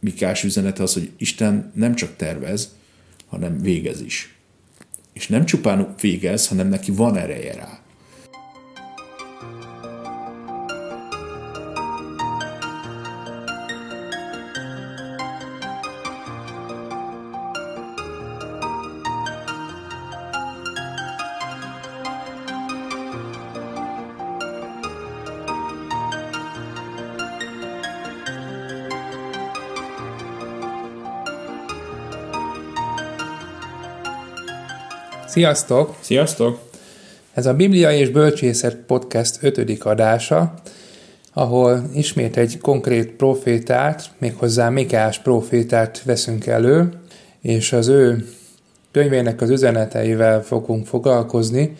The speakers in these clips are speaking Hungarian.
Mikás üzenete az, hogy Isten nem csak tervez, hanem végez is. És nem csupán végez, hanem neki van ereje rá. Sziasztok! Sziasztok! Ez a Biblia és Bölcsészet podcast ötödik adása, ahol ismét egy konkrét profétát, méghozzá Mikás profétát veszünk elő, és az ő könyvének az üzeneteivel fogunk foglalkozni.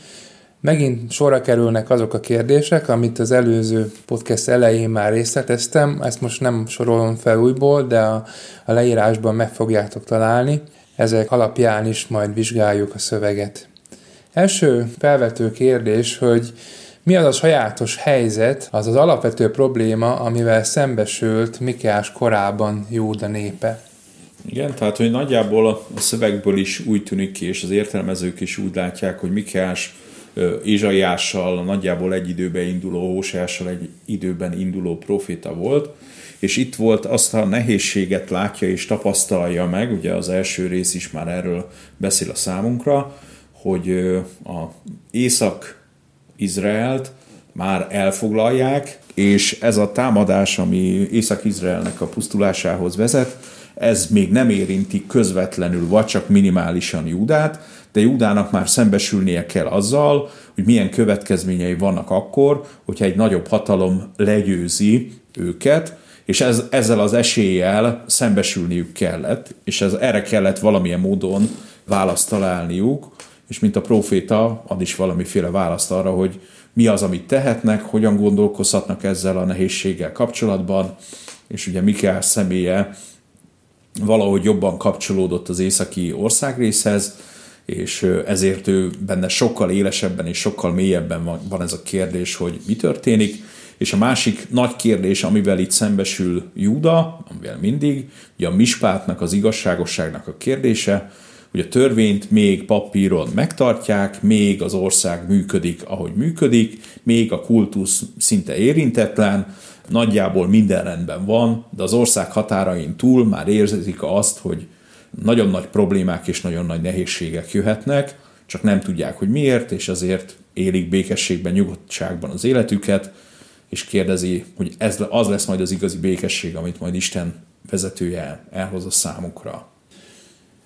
Megint sorra kerülnek azok a kérdések, amit az előző podcast elején már részleteztem, ezt most nem sorolom fel újból, de a, a leírásban meg fogjátok találni ezek alapján is majd vizsgáljuk a szöveget. Első felvető kérdés, hogy mi az a sajátos helyzet, az az alapvető probléma, amivel szembesült Mikás korában Júda népe? Igen, tehát hogy nagyjából a szövegből is úgy tűnik ki, és az értelmezők is úgy látják, hogy Mikás Ézsaiással nagyjából egy időben induló, Hóseással egy időben induló proféta volt, és itt volt azt a nehézséget látja és tapasztalja meg, ugye az első rész is már erről beszél a számunkra, hogy a Észak-Izraelt már elfoglalják, és ez a támadás, ami Észak-Izraelnek a pusztulásához vezet, ez még nem érinti közvetlenül, vagy csak minimálisan Júdát, de Júdának már szembesülnie kell azzal, hogy milyen következményei vannak akkor, hogyha egy nagyobb hatalom legyőzi őket, és ez, ezzel az eséllyel szembesülniük kellett, és ez, erre kellett valamilyen módon választ találniuk, és mint a proféta ad is valamiféle választ arra, hogy mi az, amit tehetnek, hogyan gondolkozhatnak ezzel a nehézséggel kapcsolatban, és ugye Mikeás személye valahogy jobban kapcsolódott az északi országrészhez, és ezért ő benne sokkal élesebben és sokkal mélyebben van ez a kérdés, hogy mi történik, és a másik nagy kérdés, amivel itt szembesül Júda, amivel mindig, ugye a mispátnak, az igazságosságnak a kérdése, hogy a törvényt még papíron megtartják, még az ország működik, ahogy működik, még a kultusz szinte érintetlen, nagyjából minden rendben van, de az ország határain túl már érzik azt, hogy nagyon nagy problémák és nagyon nagy nehézségek jöhetnek, csak nem tudják, hogy miért, és azért élik békességben, nyugodtságban az életüket, és kérdezi, hogy ez az lesz majd az igazi békesség, amit majd Isten vezetője elhoz a számukra.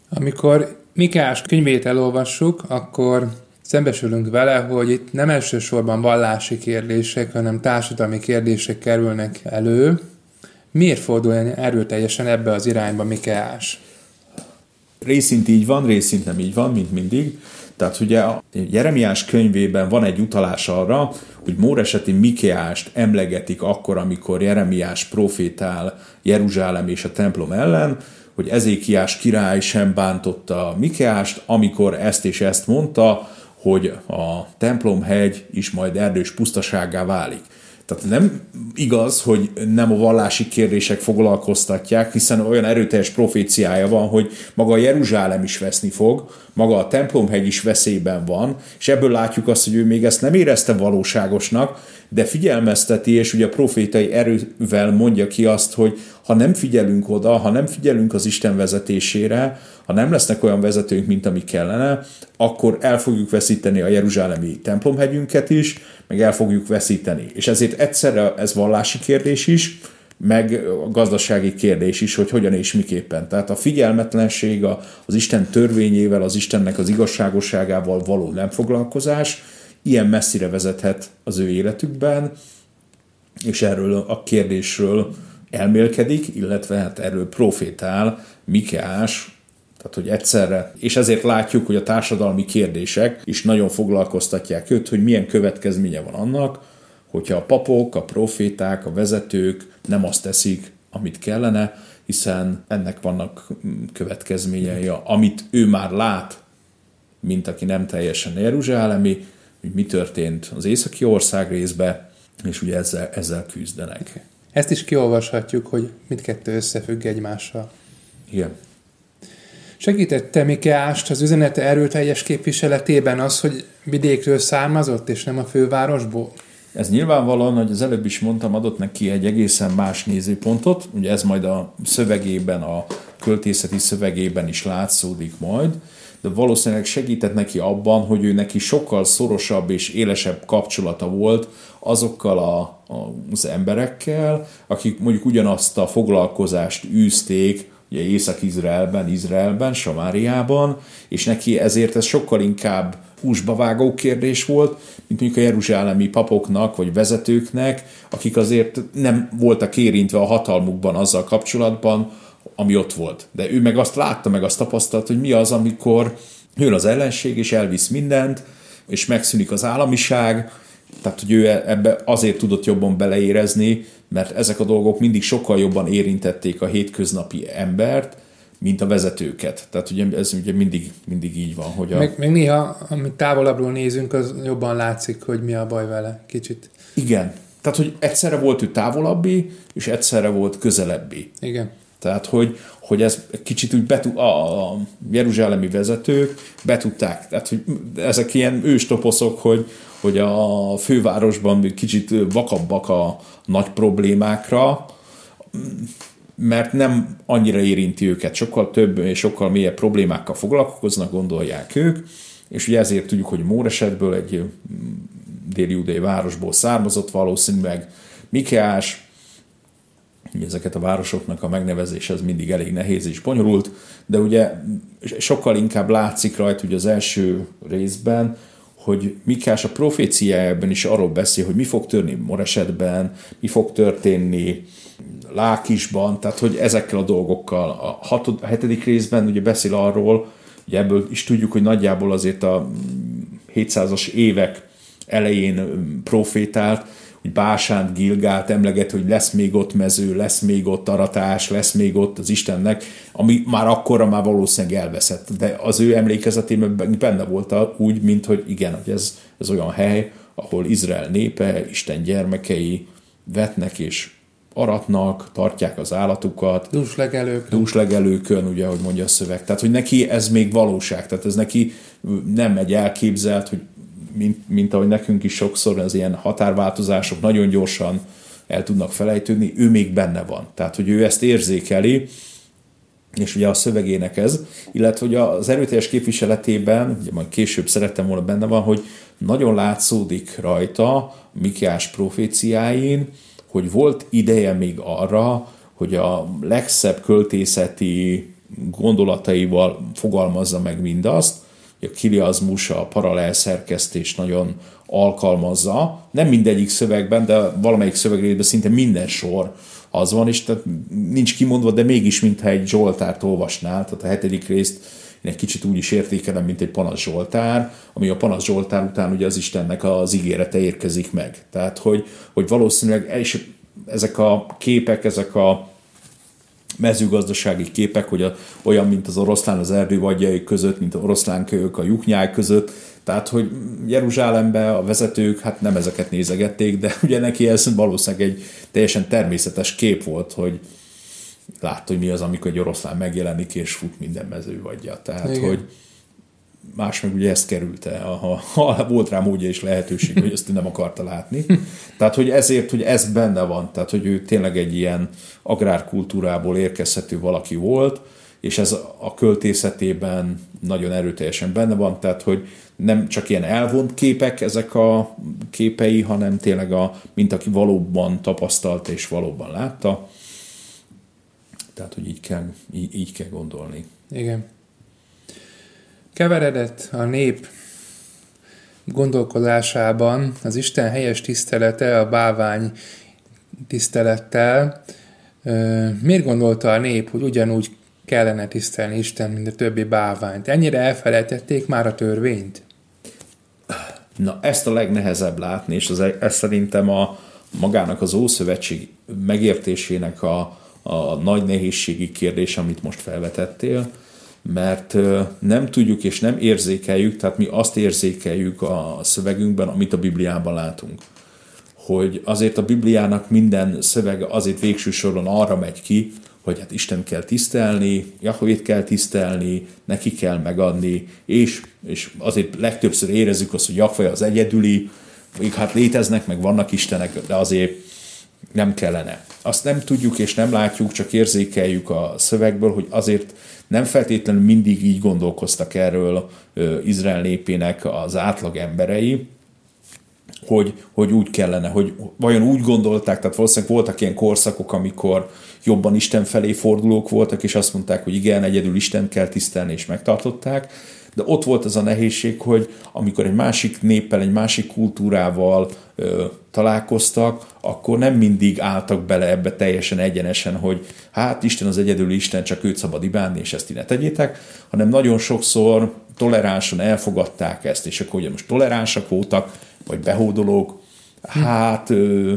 Amikor Mikás könyvét elolvassuk, akkor szembesülünk vele, hogy itt nem elsősorban vallási kérdések, hanem társadalmi kérdések kerülnek elő. Miért fordul erőteljesen ebbe az irányba Mikeás? Részint így van, részint nem így van, mint mindig. Tehát ugye a Jeremiás könyvében van egy utalás arra, hogy Móreseti Mikeást emlegetik akkor, amikor Jeremiás profétál Jeruzsálem és a templom ellen, hogy Ezékiás király sem bántotta Mikeást, amikor ezt és ezt mondta, hogy a templomhegy is majd erdős pusztaságá válik. Tehát nem igaz, hogy nem a vallási kérdések foglalkoztatják, hiszen olyan erőteljes proféciája van, hogy maga Jeruzsálem is veszni fog, maga a templomhegy is veszélyben van, és ebből látjuk azt, hogy ő még ezt nem érezte valóságosnak, de figyelmezteti, és ugye a profétai erővel mondja ki azt, hogy ha nem figyelünk oda, ha nem figyelünk az Isten vezetésére, ha nem lesznek olyan vezetőink, mint ami kellene, akkor el fogjuk veszíteni a Jeruzsálemi templomhegyünket is, meg el fogjuk veszíteni. És ezért egyszerre ez vallási kérdés is, meg a gazdasági kérdés is, hogy hogyan és miképpen. Tehát a figyelmetlenség, az Isten törvényével, az Istennek az igazságosságával való nem foglalkozás, ilyen messzire vezethet az ő életükben, és erről a kérdésről elmélkedik, illetve hát erről profétál Mikeás, tehát, hogy egyszerre, és ezért látjuk, hogy a társadalmi kérdések is nagyon foglalkoztatják őt, hogy milyen következménye van annak, hogyha a papok, a proféták, a vezetők nem azt teszik, amit kellene, hiszen ennek vannak következményei, amit ő már lát, mint aki nem teljesen jeruzsálemi, hogy mi történt az északi ország részbe, és ugye ezzel, ezzel küzdenek. Ezt is kiolvashatjuk, hogy mindkettő összefügg egymással. Igen. Segítette Mikeást az üzenete erőteljes képviseletében az, hogy vidékről származott, és nem a fővárosból? Ez nyilvánvalóan, hogy az előbb is mondtam, adott neki egy egészen más nézőpontot, ugye ez majd a szövegében, a költészeti szövegében is látszódik majd, de valószínűleg segített neki abban, hogy ő neki sokkal szorosabb és élesebb kapcsolata volt azokkal a, az emberekkel, akik mondjuk ugyanazt a foglalkozást űzték, ugye Észak-Izraelben, Izraelben, Samáriában, és neki ezért ez sokkal inkább húsba vágó kérdés volt, mint mondjuk a jeruzsálemi papoknak vagy vezetőknek, akik azért nem voltak érintve a hatalmukban azzal kapcsolatban, ami ott volt. De ő meg azt látta, meg azt tapasztalt, hogy mi az, amikor jön az ellenség, és elvisz mindent, és megszűnik az államiság, tehát, hogy ő ebbe azért tudott jobban beleérezni, mert ezek a dolgok mindig sokkal jobban érintették a hétköznapi embert, mint a vezetőket. Tehát ugye ez ugye mindig, mindig így van. Hogy a... meg, meg néha, amit távolabbról nézünk, az jobban látszik, hogy mi a baj vele. Kicsit. Igen. Tehát, hogy egyszerre volt ő távolabbi, és egyszerre volt közelebbi. Igen. Tehát, hogy, hogy ez kicsit úgy betu, a, a jeruzsálemi vezetők betudták. Tehát, hogy ezek ilyen őstoposzok, hogy, hogy a fővárosban kicsit vakabbak a nagy problémákra, mert nem annyira érinti őket, sokkal több és sokkal mélyebb problémákkal foglalkoznak, gondolják ők, és ugye ezért tudjuk, hogy Móresetből egy déli városból származott valószínűleg Mikeás, ezeket a városoknak a megnevezés az mindig elég nehéz és bonyolult, de ugye sokkal inkább látszik rajta ugye az első részben, hogy Mikás a proféciájában is arról beszél, hogy mi fog történni Moresetben, mi fog történni Lákisban, tehát hogy ezekkel a dolgokkal. A, hatod, a hetedik részben ugye beszél arról, hogy ebből is tudjuk, hogy nagyjából azért a 700-as évek elején profétált, hogy Básánt, Gilgált emleget, hogy lesz még ott mező, lesz még ott aratás, lesz még ott az Istennek, ami már akkorra már valószínűleg elveszett. De az ő emlékezetében benne volt úgy, mint hogy igen, hogy ez, ez olyan hely, ahol Izrael népe, Isten gyermekei vetnek és aratnak, tartják az állatukat. Dúslegelőkön. Dúslegelőkön, ugye, ahogy mondja a szöveg. Tehát, hogy neki ez még valóság. Tehát ez neki nem egy elképzelt, hogy mint, mint ahogy nekünk is sokszor az ilyen határváltozások nagyon gyorsan el tudnak felejtődni, ő még benne van. Tehát, hogy ő ezt érzékeli, és ugye a szövegének ez, illetve hogy az erőteljes képviseletében, ugye majd később szerettem volna benne van, hogy nagyon látszódik rajta Mikiás proféciáin, hogy volt ideje még arra, hogy a legszebb költészeti gondolataival fogalmazza meg mindazt, a kiliazmus, a paralel szerkesztés nagyon alkalmazza. Nem mindegyik szövegben, de valamelyik szövegében szinte minden sor az van, és tehát nincs kimondva, de mégis mintha egy Zsoltárt olvasnál, tehát a hetedik részt én egy kicsit úgy is értékelem, mint egy panasz Zsoltár, ami a panasz Zsoltár után ugye az Istennek az ígérete érkezik meg. Tehát, hogy, hogy valószínűleg és ezek a képek, ezek a mezőgazdasági képek, hogy a, olyan, mint az oroszlán az erdő vagyjai között, mint az oroszlánkölyök a lyuknyák között, tehát, hogy Jeruzsálembe a vezetők hát nem ezeket nézegették, de ugye neki ez valószínűleg egy teljesen természetes kép volt, hogy látta, hogy mi az, amikor egy oroszlán megjelenik és fut minden mező vagyja. Tehát, Igen. hogy más meg ugye ezt kerülte, ha, ha volt rá módja és lehetőség, hogy ezt nem akarta látni. Tehát, hogy ezért, hogy ez benne van, tehát, hogy ő tényleg egy ilyen agrárkultúrából érkezhető valaki volt, és ez a költészetében nagyon erőteljesen benne van, tehát, hogy nem csak ilyen elvont képek ezek a képei, hanem tényleg a, mint aki valóban tapasztalta és valóban látta. Tehát, hogy így kell, így, így kell gondolni. Igen. Keveredett a nép gondolkodásában az Isten helyes tisztelete a bávány tisztelettel. Miért gondolta a nép, hogy ugyanúgy kellene tisztelni Isten, mint a többi báványt? Ennyire elfelejtették már a törvényt? Na, ezt a legnehezebb látni, és az, ez szerintem a magának az Ószövetség megértésének a, a nagy nehézségi kérdés, amit most felvetettél, mert nem tudjuk és nem érzékeljük, tehát mi azt érzékeljük a szövegünkben, amit a Bibliában látunk. hogy azért a Bibliának minden szövege azért végső soron arra megy ki, hogy hát Isten kell tisztelni, Jahvét kell tisztelni, neki kell megadni, és, és azért legtöbbször érezzük azt, hogy Jahve az egyedüli, még hát léteznek, meg vannak Istenek, de azért nem kellene. Azt nem tudjuk és nem látjuk, csak érzékeljük a szövegből, hogy azért nem feltétlenül mindig így gondolkoztak erről Izrael népének az átlag emberei, hogy, hogy úgy kellene, hogy vajon úgy gondolták, tehát valószínűleg voltak ilyen korszakok, amikor jobban Isten felé fordulók voltak, és azt mondták, hogy igen, egyedül Isten kell tisztelni, és megtartották, de ott volt az a nehézség, hogy amikor egy másik néppel, egy másik kultúrával ö, találkoztak, akkor nem mindig álltak bele ebbe teljesen egyenesen, hogy hát Isten az egyedül Isten, csak őt szabad ibánni, és ezt ne tegyétek, hanem nagyon sokszor toleránsan elfogadták ezt, és akkor ugye most toleránsak voltak, vagy behódolók, hát ö,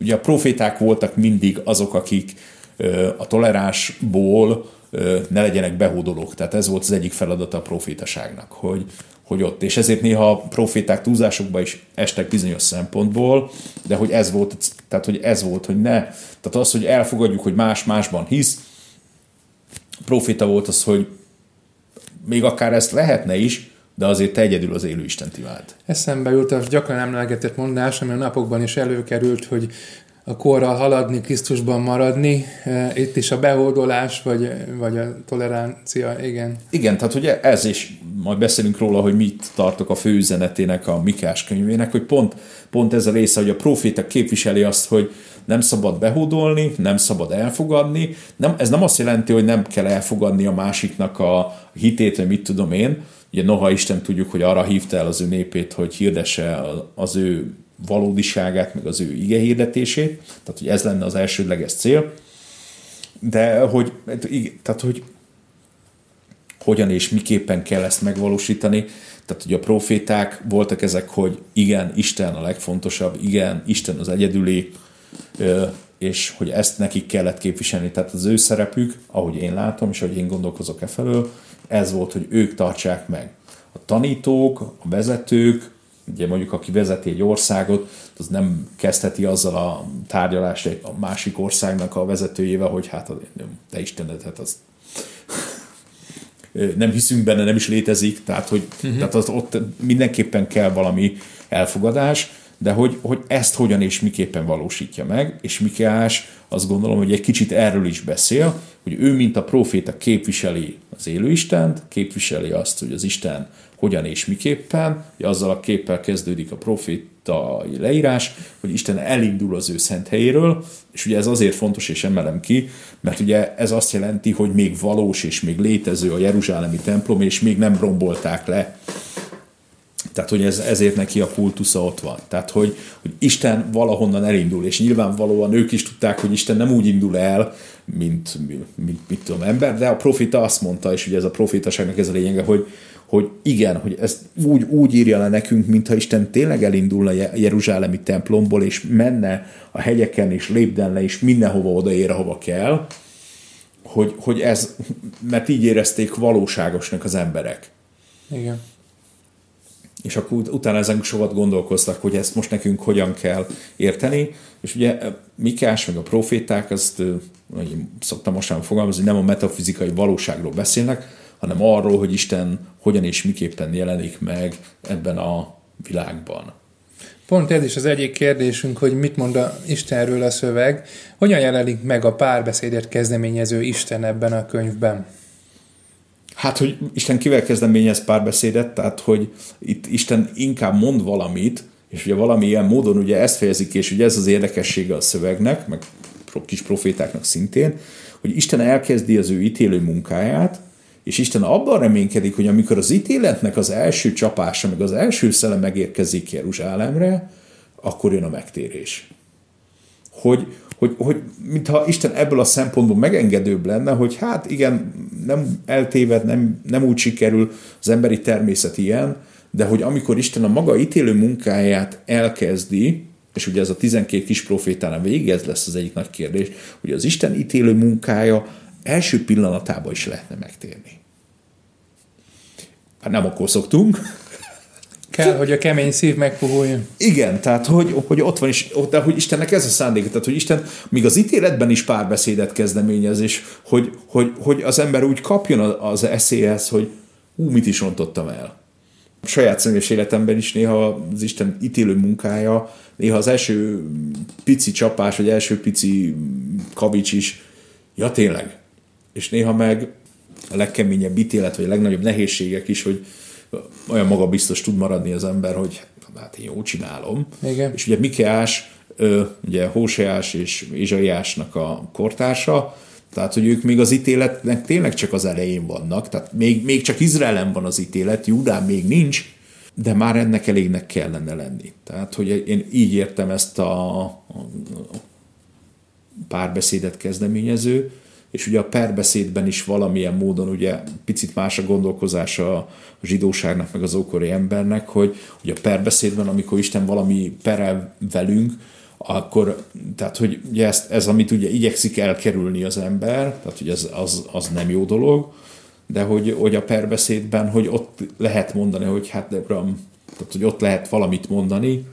ugye a proféták voltak mindig azok, akik ö, a toleránsból ne legyenek behódolók. Tehát ez volt az egyik feladata a profétaságnak, hogy, hogy ott. És ezért néha a proféták túlzásokba is estek bizonyos szempontból, de hogy ez volt, tehát hogy ez volt, hogy ne. Tehát az, hogy elfogadjuk, hogy más másban hisz, proféta volt az, hogy még akár ezt lehetne is, de azért te egyedül az élő Istent imád. Eszembe jut az gyakran emlegetett mondás, ami a napokban is előkerült, hogy a korral haladni, Krisztusban maradni. E, itt is a behódolás, vagy, vagy a tolerancia, igen. Igen, tehát ugye ez is, majd beszélünk róla, hogy mit tartok a főüzenetének, a Mikás könyvének, hogy pont, pont ez a része, hogy a proféta képviseli azt, hogy nem szabad behódolni, nem szabad elfogadni. Nem, ez nem azt jelenti, hogy nem kell elfogadni a másiknak a hitét, vagy mit tudom én. Ugye noha Isten tudjuk, hogy arra hívta el az ő népét, hogy hirdesse az ő valódiságát, meg az ő ige hirdetését, tehát hogy ez lenne az elsődleges cél, de hogy, tehát hogy hogyan és miképpen kell ezt megvalósítani, tehát hogy a proféták voltak ezek, hogy igen, Isten a legfontosabb, igen, Isten az egyedüli, és hogy ezt nekik kellett képviselni. Tehát az ő szerepük, ahogy én látom, és ahogy én gondolkozok e felől, ez volt, hogy ők tartsák meg. A tanítók, a vezetők, ugye mondjuk aki vezeti egy országot, az nem kezdheti azzal a tárgyalást a másik országnak a vezetőjével, hogy hát te Istened, hát az nem hiszünk benne, nem is létezik, tehát hogy uh-huh. tehát az, ott mindenképpen kell valami elfogadás, de hogy, hogy ezt hogyan és miképpen valósítja meg, és Mikeás azt gondolom, hogy egy kicsit erről is beszél, hogy ő, mint a proféta képviseli az élő Istent, képviseli azt, hogy az Isten hogyan és miképpen, azzal a képpel kezdődik a profétai leírás, hogy Isten elindul az ő szent helyéről, és ugye ez azért fontos, és emelem ki, mert ugye ez azt jelenti, hogy még valós és még létező a Jeruzsálemi templom, és még nem rombolták le. Tehát, hogy ez, ezért neki a kultusza ott van. Tehát, hogy, hogy Isten valahonnan elindul, és nyilvánvalóan ők is tudták, hogy Isten nem úgy indul el, mint, mint, mint mit tudom, ember, de a profita azt mondta, és ugye ez a profitaságnak ez a lényege, hogy, hogy igen, hogy ezt úgy, úgy írja le nekünk, mintha Isten tényleg elindulna a Jeruzsálemi templomból, és menne a hegyeken, és lépden le, és mindenhova odaér, ahova kell, hogy, hogy ez, mert így érezték valóságosnak az emberek. Igen. És akkor ut- utána ezen sokat gondolkoztak, hogy ezt most nekünk hogyan kell érteni, és ugye Mikás meg a proféták, azt szoktam most fogalmazni, nem a metafizikai valóságról beszélnek, hanem arról, hogy Isten hogyan és miképpen jelenik meg ebben a világban. Pont ez is az egyik kérdésünk, hogy mit mond a Istenről a szöveg, hogyan jelenik meg a párbeszédet kezdeményező Isten ebben a könyvben? Hát, hogy Isten kivel kezdeményez párbeszédet, tehát, hogy itt Isten inkább mond valamit, és ugye valamilyen módon ugye ezt fejezik, és ugye ez az érdekessége a szövegnek, meg kis profétáknak szintén, hogy Isten elkezdi az ő ítélő munkáját, és Isten abban reménykedik, hogy amikor az ítéletnek az első csapása, meg az első szele megérkezik Jeruzsálemre, akkor jön a megtérés. Hogy, hogy, hogy mintha Isten ebből a szempontból megengedőbb lenne, hogy hát igen, nem eltéved, nem, nem úgy sikerül, az emberi természet ilyen, de hogy amikor Isten a maga ítélő munkáját elkezdi, és ugye ez a 12 kis profétánál végig ez lesz az egyik nagy kérdés, hogy az Isten ítélő munkája első pillanatában is lehetne megtérni. Hát nem akkor szoktunk, Kell, hogy a kemény szív megpuhuljon. Igen, tehát hogy, hogy ott van is, de hogy Istennek ez a szándék, tehát hogy Isten még az ítéletben is párbeszédet kezdeményez, és hogy, hogy, hogy az ember úgy kapjon az eszéhez, hogy hú, mit is rontottam el. A saját személyes életemben is néha az Isten ítélő munkája, néha az első pici csapás, vagy első pici kavics is, ja tényleg. És néha meg a legkeményebb ítélet, vagy a legnagyobb nehézségek is, hogy olyan magabiztos tud maradni az ember, hogy hát én jól csinálom. Igen. És ugye Mikeás, ugye Hóseás és Izsaiásnak a kortársa, tehát, hogy ők még az ítéletnek tényleg csak az elején vannak, tehát még, még csak Izraelen van az ítélet, Judán még nincs, de már ennek elégnek kellene lenni. Tehát, hogy én így értem ezt a, a párbeszédet kezdeményező, és ugye a perbeszédben is valamilyen módon ugye picit más a gondolkozása a zsidóságnak, meg az ókori embernek, hogy ugye a perbeszédben, amikor Isten valami perel velünk, akkor, tehát hogy ugye ezt, ez, amit ugye igyekszik elkerülni az ember, tehát hogy ez, az, az nem jó dolog, de hogy, hogy a perbeszédben, hogy ott lehet mondani, hogy hát de uram, tehát hogy ott lehet valamit mondani,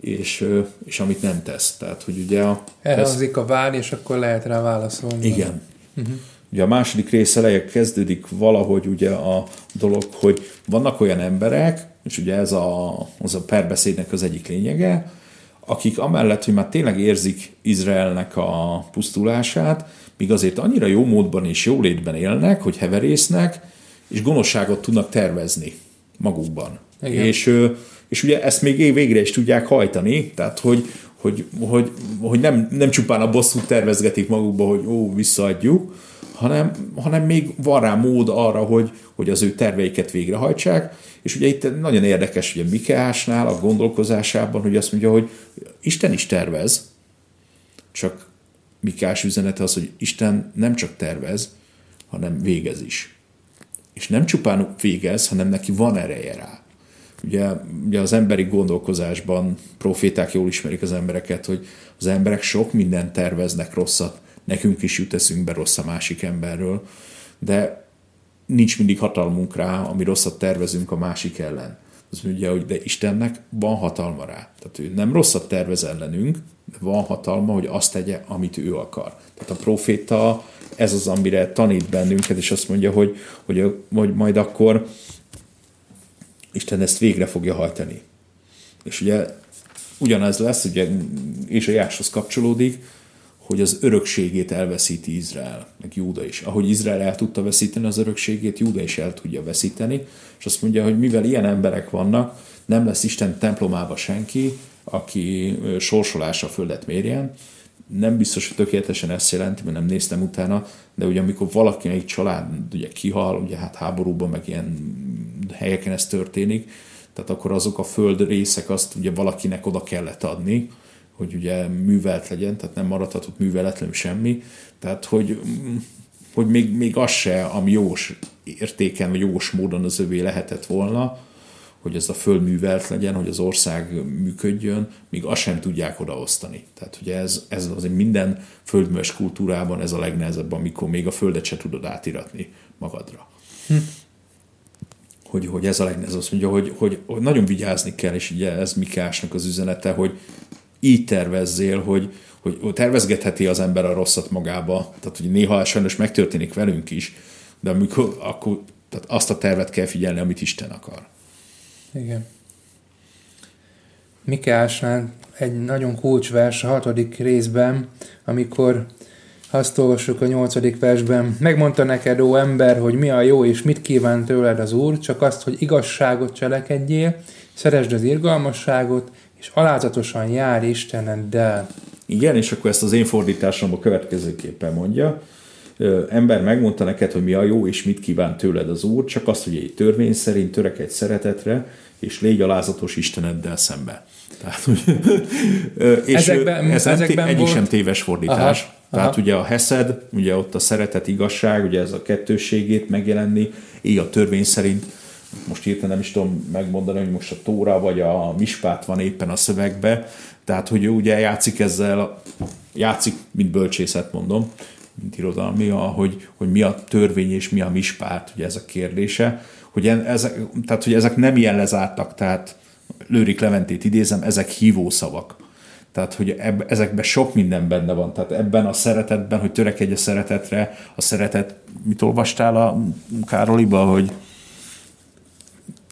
és, és amit nem tesz. Tehát, hogy ugye a, Elhangzik a vár, és akkor lehet rá válaszolni. Igen. Uh-huh. Ugye a második rész eleje kezdődik valahogy ugye a dolog, hogy vannak olyan emberek, és ugye ez a, az a perbeszédnek az egyik lényege, akik amellett, hogy már tényleg érzik Izraelnek a pusztulását, míg azért annyira jó módban és jó létben élnek, hogy heverésznek, és gonoszságot tudnak tervezni magukban. Igen. És, és ugye ezt még végre is tudják hajtani, tehát hogy, hogy, hogy, hogy nem, nem csupán a bosszút tervezgetik magukba, hogy ó, visszaadjuk, hanem, hanem még van rá mód arra, hogy, hogy az ő terveiket végrehajtsák, és ugye itt nagyon érdekes, hogy a Mikeásnál a gondolkozásában, hogy azt mondja, hogy Isten is tervez, csak Mikeás üzenete az, hogy Isten nem csak tervez, hanem végez is. És nem csupán végez, hanem neki van ereje rá. Ugye, ugye az emberi gondolkozásban proféták jól ismerik az embereket, hogy az emberek sok mindent terveznek rosszat, nekünk is jut eszünkbe rossz a másik emberről, de nincs mindig hatalmunk rá, ami rosszat tervezünk a másik ellen. Az mondja, hogy de Istennek van hatalma rá. Tehát ő nem rosszat tervez ellenünk, de van hatalma, hogy azt tegye, amit ő akar. Tehát a proféta ez az, amire tanít bennünket, és azt mondja, hogy, hogy, hogy majd akkor Isten ezt végre fogja hajtani. És ugye ugyanez lesz, ugye és a Jáshoz kapcsolódik, hogy az örökségét elveszíti Izrael, meg Júda is. Ahogy Izrael el tudta veszíteni az örökségét, Júda is el tudja veszíteni, és azt mondja, hogy mivel ilyen emberek vannak, nem lesz Isten templomába senki, aki sorsolása földet mérjen. Nem biztos, hogy tökéletesen ezt jelenti, mert nem néztem utána, de ugye amikor valaki egy család ugye kihal, ugye hát háborúban, meg ilyen helyeken ez történik, tehát akkor azok a föld részek azt ugye valakinek oda kellett adni, hogy ugye művelt legyen, tehát nem maradhatott műveletlen semmi, tehát hogy, hogy még, még az se, ami jós értéken, vagy jós módon az övé lehetett volna, hogy ez a föld művelt legyen, hogy az ország működjön, míg azt sem tudják odaosztani. Tehát ugye ez, ez azért minden földműves kultúrában ez a legnehezebb, amikor még a földet se tudod átiratni magadra. Hm. Hogy, hogy ez a legnehezebb. Azt mondja, hogy, hogy, hogy nagyon vigyázni kell, és ugye ez Mikásnak az üzenete, hogy így tervezzél, hogy, hogy, tervezgetheti az ember a rosszat magába. Tehát, hogy néha sajnos megtörténik velünk is, de amikor, akkor tehát azt a tervet kell figyelni, amit Isten akar. Igen. Mikásnál egy nagyon kulcsvers a hatodik részben, amikor azt olvassuk a nyolcadik versben. Megmondta neked, ó ember, hogy mi a jó és mit kíván tőled az Úr, csak azt, hogy igazságot cselekedjél, szeresd az irgalmasságot, és alázatosan jár Isteneddel. Igen, és akkor ezt az én fordításomban következőképpen mondja. Ember megmondta neked, hogy mi a jó, és mit kíván tőled az Úr, csak azt, hogy egy törvény szerint törekedj szeretetre, és légy alázatos Isteneddel szembe. Tehát, hogy, és ezekben, ez ezekben egyik volt... sem téves fordítás. Aha, Tehát aha. ugye a Heszed, ugye ott a szeretet igazság, ugye ez a kettőségét megjelenni, így a törvény szerint most hirtelen nem is tudom megmondani, hogy most a Tóra vagy a Mispát van éppen a szövegbe, tehát hogy ő ugye játszik ezzel, játszik, mint bölcsészet mondom, mint irodalmi, hogy, hogy mi a törvény és mi a mispát, ugye ez a kérdése, hogy, ezek, tehát, hogy ezek nem ilyen lezártak, tehát Lőrik Leventét idézem, ezek hívószavak. Tehát, hogy eb, ezekben sok minden benne van. Tehát ebben a szeretetben, hogy törekedj a szeretetre, a szeretet, mit olvastál a Károliba, hogy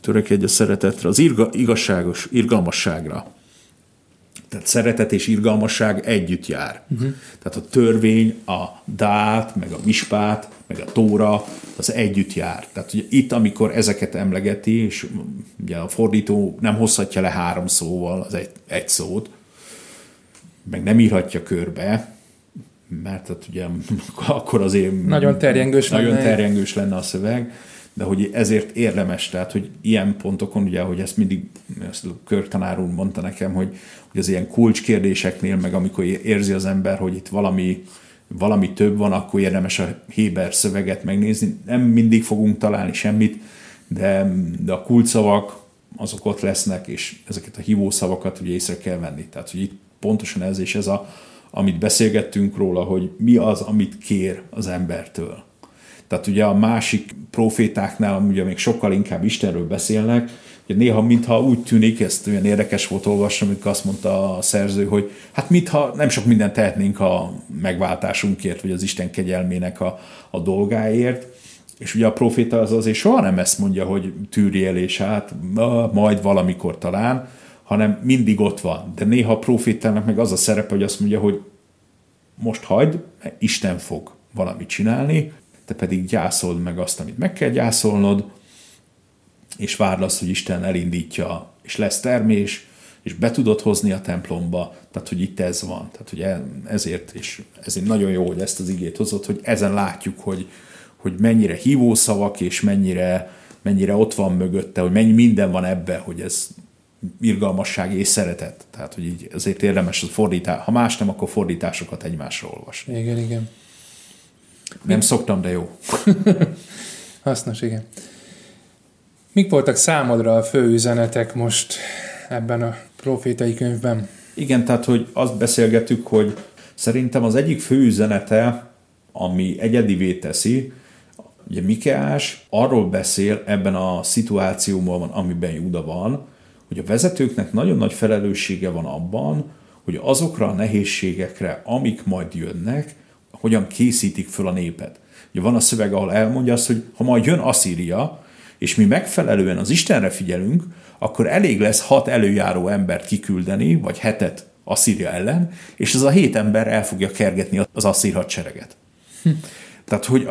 törekedj a szeretetre, az irga, igazságos, irgalmasságra. Tehát szeretet és irgalmasság együtt jár. Uh-huh. Tehát a törvény, a dát, meg a mispát, meg a tóra, az együtt jár. Tehát ugye itt, amikor ezeket emlegeti, és ugye a fordító nem hozhatja le három szóval az egy, egy szót, meg nem írhatja körbe, mert hát ugye akkor azért nagyon terjengős, nagyon lenne. terjengős lenne a szöveg, de hogy ezért érdemes, tehát hogy ilyen pontokon, ugye, hogy ezt mindig ezt a körtanár úr mondta nekem, hogy, hogy az ilyen kulcskérdéseknél, meg amikor érzi az ember, hogy itt valami, valami több van, akkor érdemes a Héber szöveget megnézni. Nem mindig fogunk találni semmit, de, de a kulcsszavak azok ott lesznek, és ezeket a hívószavakat ugye észre kell venni. Tehát, hogy itt pontosan ez, és ez a, amit beszélgettünk róla, hogy mi az, amit kér az embertől. Tehát ugye a másik profétáknál ugye még sokkal inkább Istenről beszélnek, hogy néha mintha úgy tűnik, ezt olyan érdekes volt olvasni, amikor azt mondta a szerző, hogy hát mintha nem sok mindent tehetnénk a megváltásunkért, vagy az Isten kegyelmének a, a dolgáért, és ugye a proféta az azért soha nem ezt mondja, hogy tűri el, és hát majd valamikor talán, hanem mindig ott van. De néha a profétának meg az a szerepe, hogy azt mondja, hogy most hagyd, Isten fog valamit csinálni, te pedig gyászold meg azt, amit meg kell gyászolnod, és várd azt, hogy Isten elindítja, és lesz termés, és be tudod hozni a templomba, tehát hogy itt ez van. Tehát hogy e- ezért, és ezért nagyon jó, hogy ezt az igét hozott, hogy ezen látjuk, hogy, hogy mennyire hívószavak, és mennyire, mennyire ott van mögötte, hogy mennyi minden van ebbe, hogy ez irgalmasság és szeretet. Tehát, hogy így azért érdemes a fordítás, ha más nem, akkor fordításokat egymásra olvasni. Igen, igen. Nem szoktam, de jó. Hasznos, igen. Mik voltak számodra a fő üzenetek most ebben a profétai könyvben? Igen, tehát, hogy azt beszélgetük, hogy szerintem az egyik fő üzenete, ami egyedivé teszi, ugye Mikeás arról beszél ebben a szituációban, amiben Júda van, hogy a vezetőknek nagyon nagy felelőssége van abban, hogy azokra a nehézségekre, amik majd jönnek, hogyan készítik föl a népet. Ugye van a szöveg, ahol elmondja azt, hogy ha majd jön Asszíria, és mi megfelelően az Istenre figyelünk, akkor elég lesz hat előjáró embert kiküldeni, vagy hetet Asszíria ellen, és ez a hét ember el fogja kergetni az asszír hadsereget. Hm. Tehát, hogy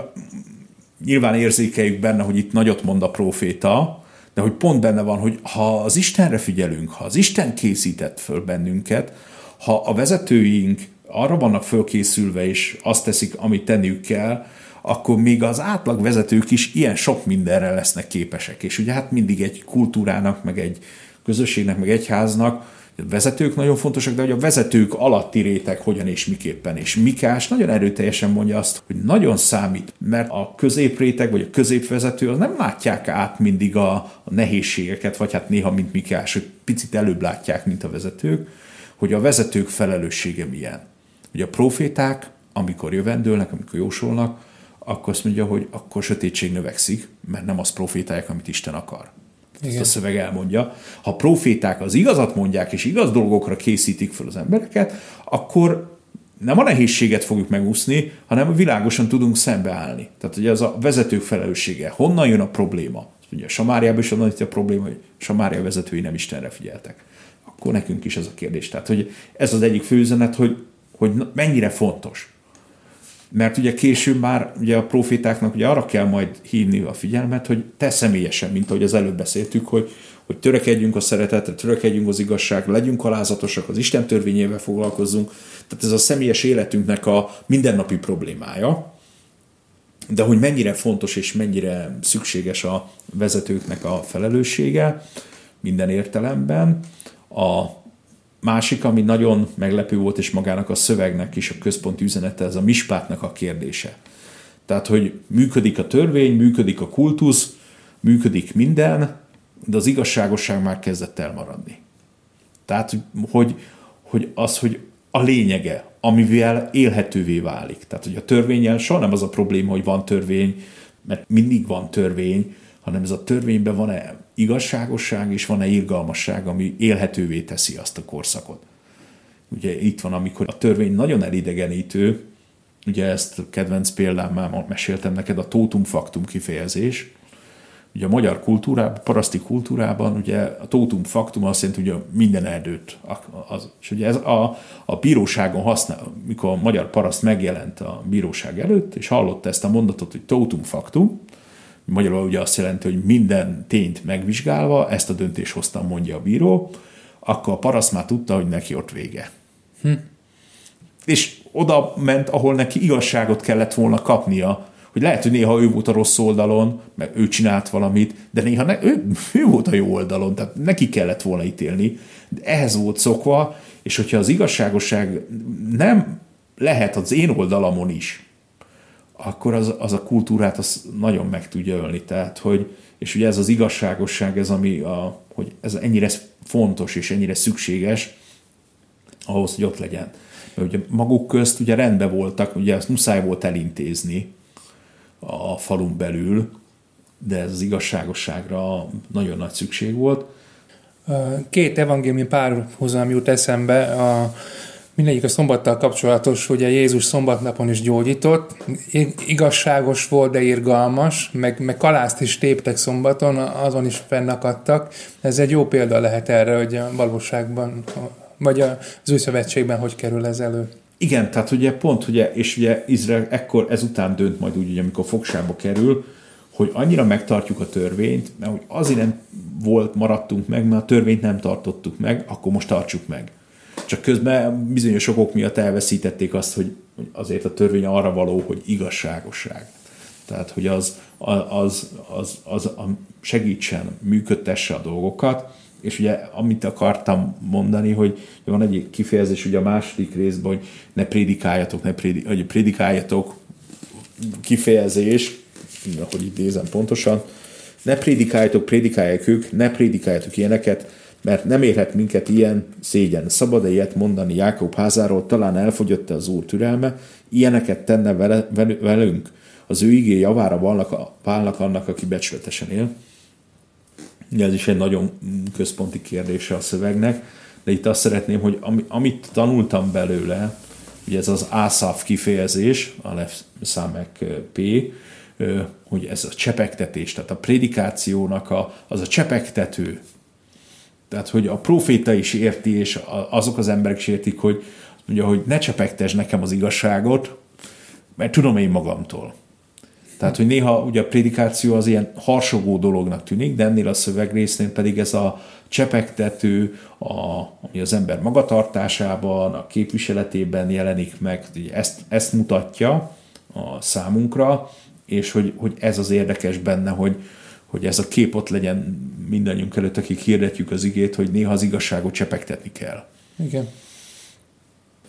nyilván érzékeljük benne, hogy itt nagyot mond a proféta, de hogy pont benne van, hogy ha az Istenre figyelünk, ha az Isten készített föl bennünket, ha a vezetőink arra vannak fölkészülve, és azt teszik, amit tenniük kell, akkor még az átlag vezetők is ilyen sok mindenre lesznek képesek. És ugye hát mindig egy kultúrának, meg egy közösségnek, meg egyháznak a vezetők nagyon fontosak, de hogy a vezetők alatti réteg hogyan és miképpen. És Mikás nagyon erőteljesen mondja azt, hogy nagyon számít, mert a középréteg vagy a középvezető az nem látják át mindig a, a nehézségeket, vagy hát néha, mint Mikás, hogy picit előbb látják, mint a vezetők, hogy a vezetők felelőssége milyen. Ugye a proféták, amikor jövendőlnek, amikor jósolnak, akkor azt mondja, hogy akkor sötétség növekszik, mert nem az profétálják, amit Isten akar. Igen. Ezt a szöveg elmondja. Ha proféták az igazat mondják, és igaz dolgokra készítik fel az embereket, akkor nem a nehézséget fogjuk megúszni, hanem világosan tudunk szembeállni. Tehát ugye az a vezetők felelőssége. Honnan jön a probléma? Ugye Samáriában is onnan a probléma, hogy Samária vezetői nem Istenre figyeltek. Akkor nekünk is ez a kérdés. Tehát, hogy ez az egyik főzenet, hogy, hogy mennyire fontos mert ugye később már ugye a profétáknak ugye arra kell majd hívni a figyelmet, hogy te személyesen, mint ahogy az előbb beszéltük, hogy, hogy törekedjünk a szeretetre, törekedjünk az igazságra, legyünk alázatosak, az Isten törvényével foglalkozzunk. Tehát ez a személyes életünknek a mindennapi problémája. De hogy mennyire fontos és mennyire szükséges a vezetőknek a felelőssége minden értelemben, a Másik, ami nagyon meglepő volt, és magának a szövegnek is a központi üzenete, ez a mispátnak a kérdése. Tehát, hogy működik a törvény, működik a kultusz, működik minden, de az igazságosság már kezdett elmaradni. Tehát, hogy, hogy az, hogy a lényege, amivel élhetővé válik. Tehát, hogy a törvényel soha nem az a probléma, hogy van törvény, mert mindig van törvény, hanem ez a törvényben van-e igazságosság és van-e irgalmasság, ami élhetővé teszi azt a korszakot. Ugye itt van, amikor a törvény nagyon elidegenítő, ugye ezt kedvenc példám már meséltem neked, a tótum faktum kifejezés, ugye a magyar kultúrában, paraszti kultúrában ugye a tótum faktum azt jelenti, hogy minden erdőt. Az, és ugye ez a, a bíróságon használ, mikor a magyar paraszt megjelent a bíróság előtt, és hallotta ezt a mondatot, hogy tótum faktum, magyarul ugye azt jelenti, hogy minden tényt megvizsgálva, ezt a döntés hoztam, mondja a bíró, akkor a paraszt már tudta, hogy neki ott vége. Hm. És oda ment, ahol neki igazságot kellett volna kapnia, hogy lehet, hogy néha ő volt a rossz oldalon, mert ő csinált valamit, de néha ne, ő, ő volt a jó oldalon, tehát neki kellett volna ítélni. De ehhez volt szokva, és hogyha az igazságosság nem lehet az én oldalamon is, akkor az, az a kultúrát az nagyon meg tudja ölni. Tehát, hogy, és ugye ez az igazságosság, ez ami, a, hogy ez ennyire fontos és ennyire szükséges ahhoz, hogy ott legyen. Mert ugye maguk közt ugye rendben voltak, ugye ezt muszáj volt elintézni, a falun belül, de ez az igazságosságra nagyon nagy szükség volt. Két evangéliumi párhuzam jut eszembe, a, mindegyik a szombattal kapcsolatos, ugye Jézus szombatnapon is gyógyított, igazságos volt, de irgalmas, meg, meg kalászt is téptek szombaton, azon is fennakadtak. Ez egy jó példa lehet erre, hogy a valóságban, vagy az új szövetségben hogy kerül ez elő. Igen, tehát ugye pont, ugye, és ugye Izrael ekkor ezután dönt majd úgy, ugye, amikor fogságba kerül, hogy annyira megtartjuk a törvényt, mert hogy azért nem volt, maradtunk meg, mert a törvényt nem tartottuk meg, akkor most tartsuk meg. Csak közben bizonyos okok miatt elveszítették azt, hogy azért a törvény arra való, hogy igazságosság. Tehát, hogy az, az, az, az, segítsen, működtesse a dolgokat, és ugye amit akartam mondani, hogy van egy kifejezés ugye a második részben, hogy ne prédikáljatok, ne prédi, hogy prédikáljatok kifejezés, hogy idézem pontosan, ne prédikáljatok, prédikálják ők, ne prédikáljatok ilyeneket, mert nem érhet minket ilyen szégyen. Szabad-e ilyet mondani Jákob házáról, talán elfogyott az Úr türelme, ilyeneket tenne vele, velünk, az ő igé javára válnak, válnak annak, aki becsületesen él. Ez is egy nagyon központi kérdése a szövegnek, de itt azt szeretném, hogy amit tanultam belőle, ugye ez az ASAF kifejezés, a Samek P, hogy ez a csepegtetés, tehát a prédikációnak a, az a csepegtető. Tehát, hogy a proféta is érti, és azok az emberek is értik, hogy mondja, hogy ne csepegtesd nekem az igazságot, mert tudom én magamtól. Tehát, hogy néha ugye a prédikáció az ilyen harsogó dolognak tűnik, de ennél a szövegrésznél pedig ez a csepegtető, a, ami az ember magatartásában, a képviseletében jelenik meg, ezt, ezt mutatja a számunkra, és hogy, hogy ez az érdekes benne, hogy, hogy ez a kép ott legyen mindannyiunk előtt, akik hirdetjük az igét, hogy néha az igazságot csepegtetni kell. Igen.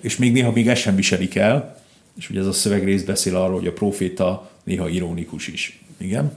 És még néha még ez sem viselik el, és ugye ez a szövegrész beszél arról, hogy a proféta néha ironikus is. Igen?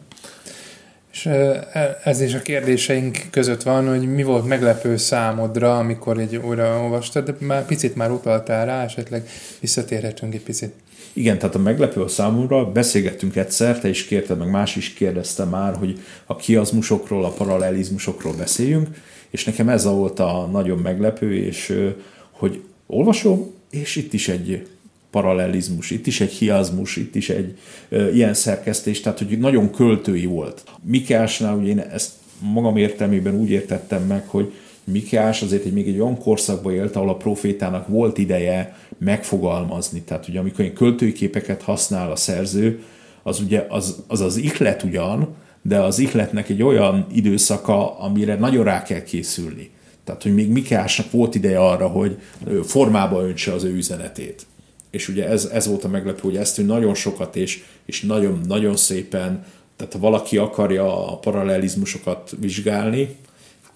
És e, ez is a kérdéseink között van, hogy mi volt meglepő számodra, amikor egy óra olvastad, de már picit már utaltál rá, esetleg visszatérhetünk egy picit. Igen, tehát a meglepő a számomra, beszélgettünk egyszer, te is kérted, meg más is kérdezte már, hogy a kiazmusokról, a paralelizmusokról beszéljünk, és nekem ez volt a nagyon meglepő, és hogy olvasom, és itt is egy paralelizmus, itt is egy hiazmus, itt is egy ö, ilyen szerkesztés, tehát hogy nagyon költői volt. Mikásnál ugye én ezt magam értelmében úgy értettem meg, hogy Mikiás azért egy még egy olyan korszakban élt, ahol a profétának volt ideje megfogalmazni. Tehát ugye amikor egy költői képeket használ a szerző, az ugye az az, az ihlet ugyan, de az ihletnek egy olyan időszaka, amire nagyon rá kell készülni. Tehát, hogy még Mikiásnak volt ideje arra, hogy formába öntse az ő üzenetét és ugye ez, ez volt a meglepő, hogy ezt hogy nagyon sokat és, és nagyon, nagyon szépen, tehát ha valaki akarja a paralelizmusokat vizsgálni,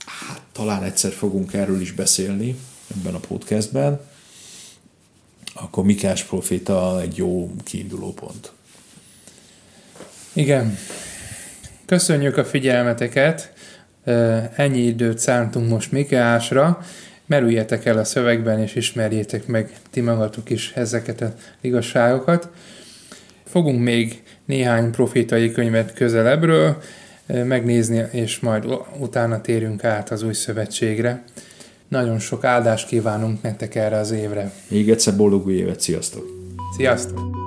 hát talán egyszer fogunk erről is beszélni ebben a podcastben, akkor Mikás proféta egy jó kiinduló pont. Igen. Köszönjük a figyelmeteket. Ennyi időt szántunk most Mikásra merüljetek el a szövegben, és ismerjétek meg ti magatok is ezeket az igazságokat. Fogunk még néhány profétai könyvet közelebbről megnézni, és majd utána térünk át az új szövetségre. Nagyon sok áldást kívánunk nektek erre az évre. Még egyszer boldog új évet, sziasztok! Sziasztok!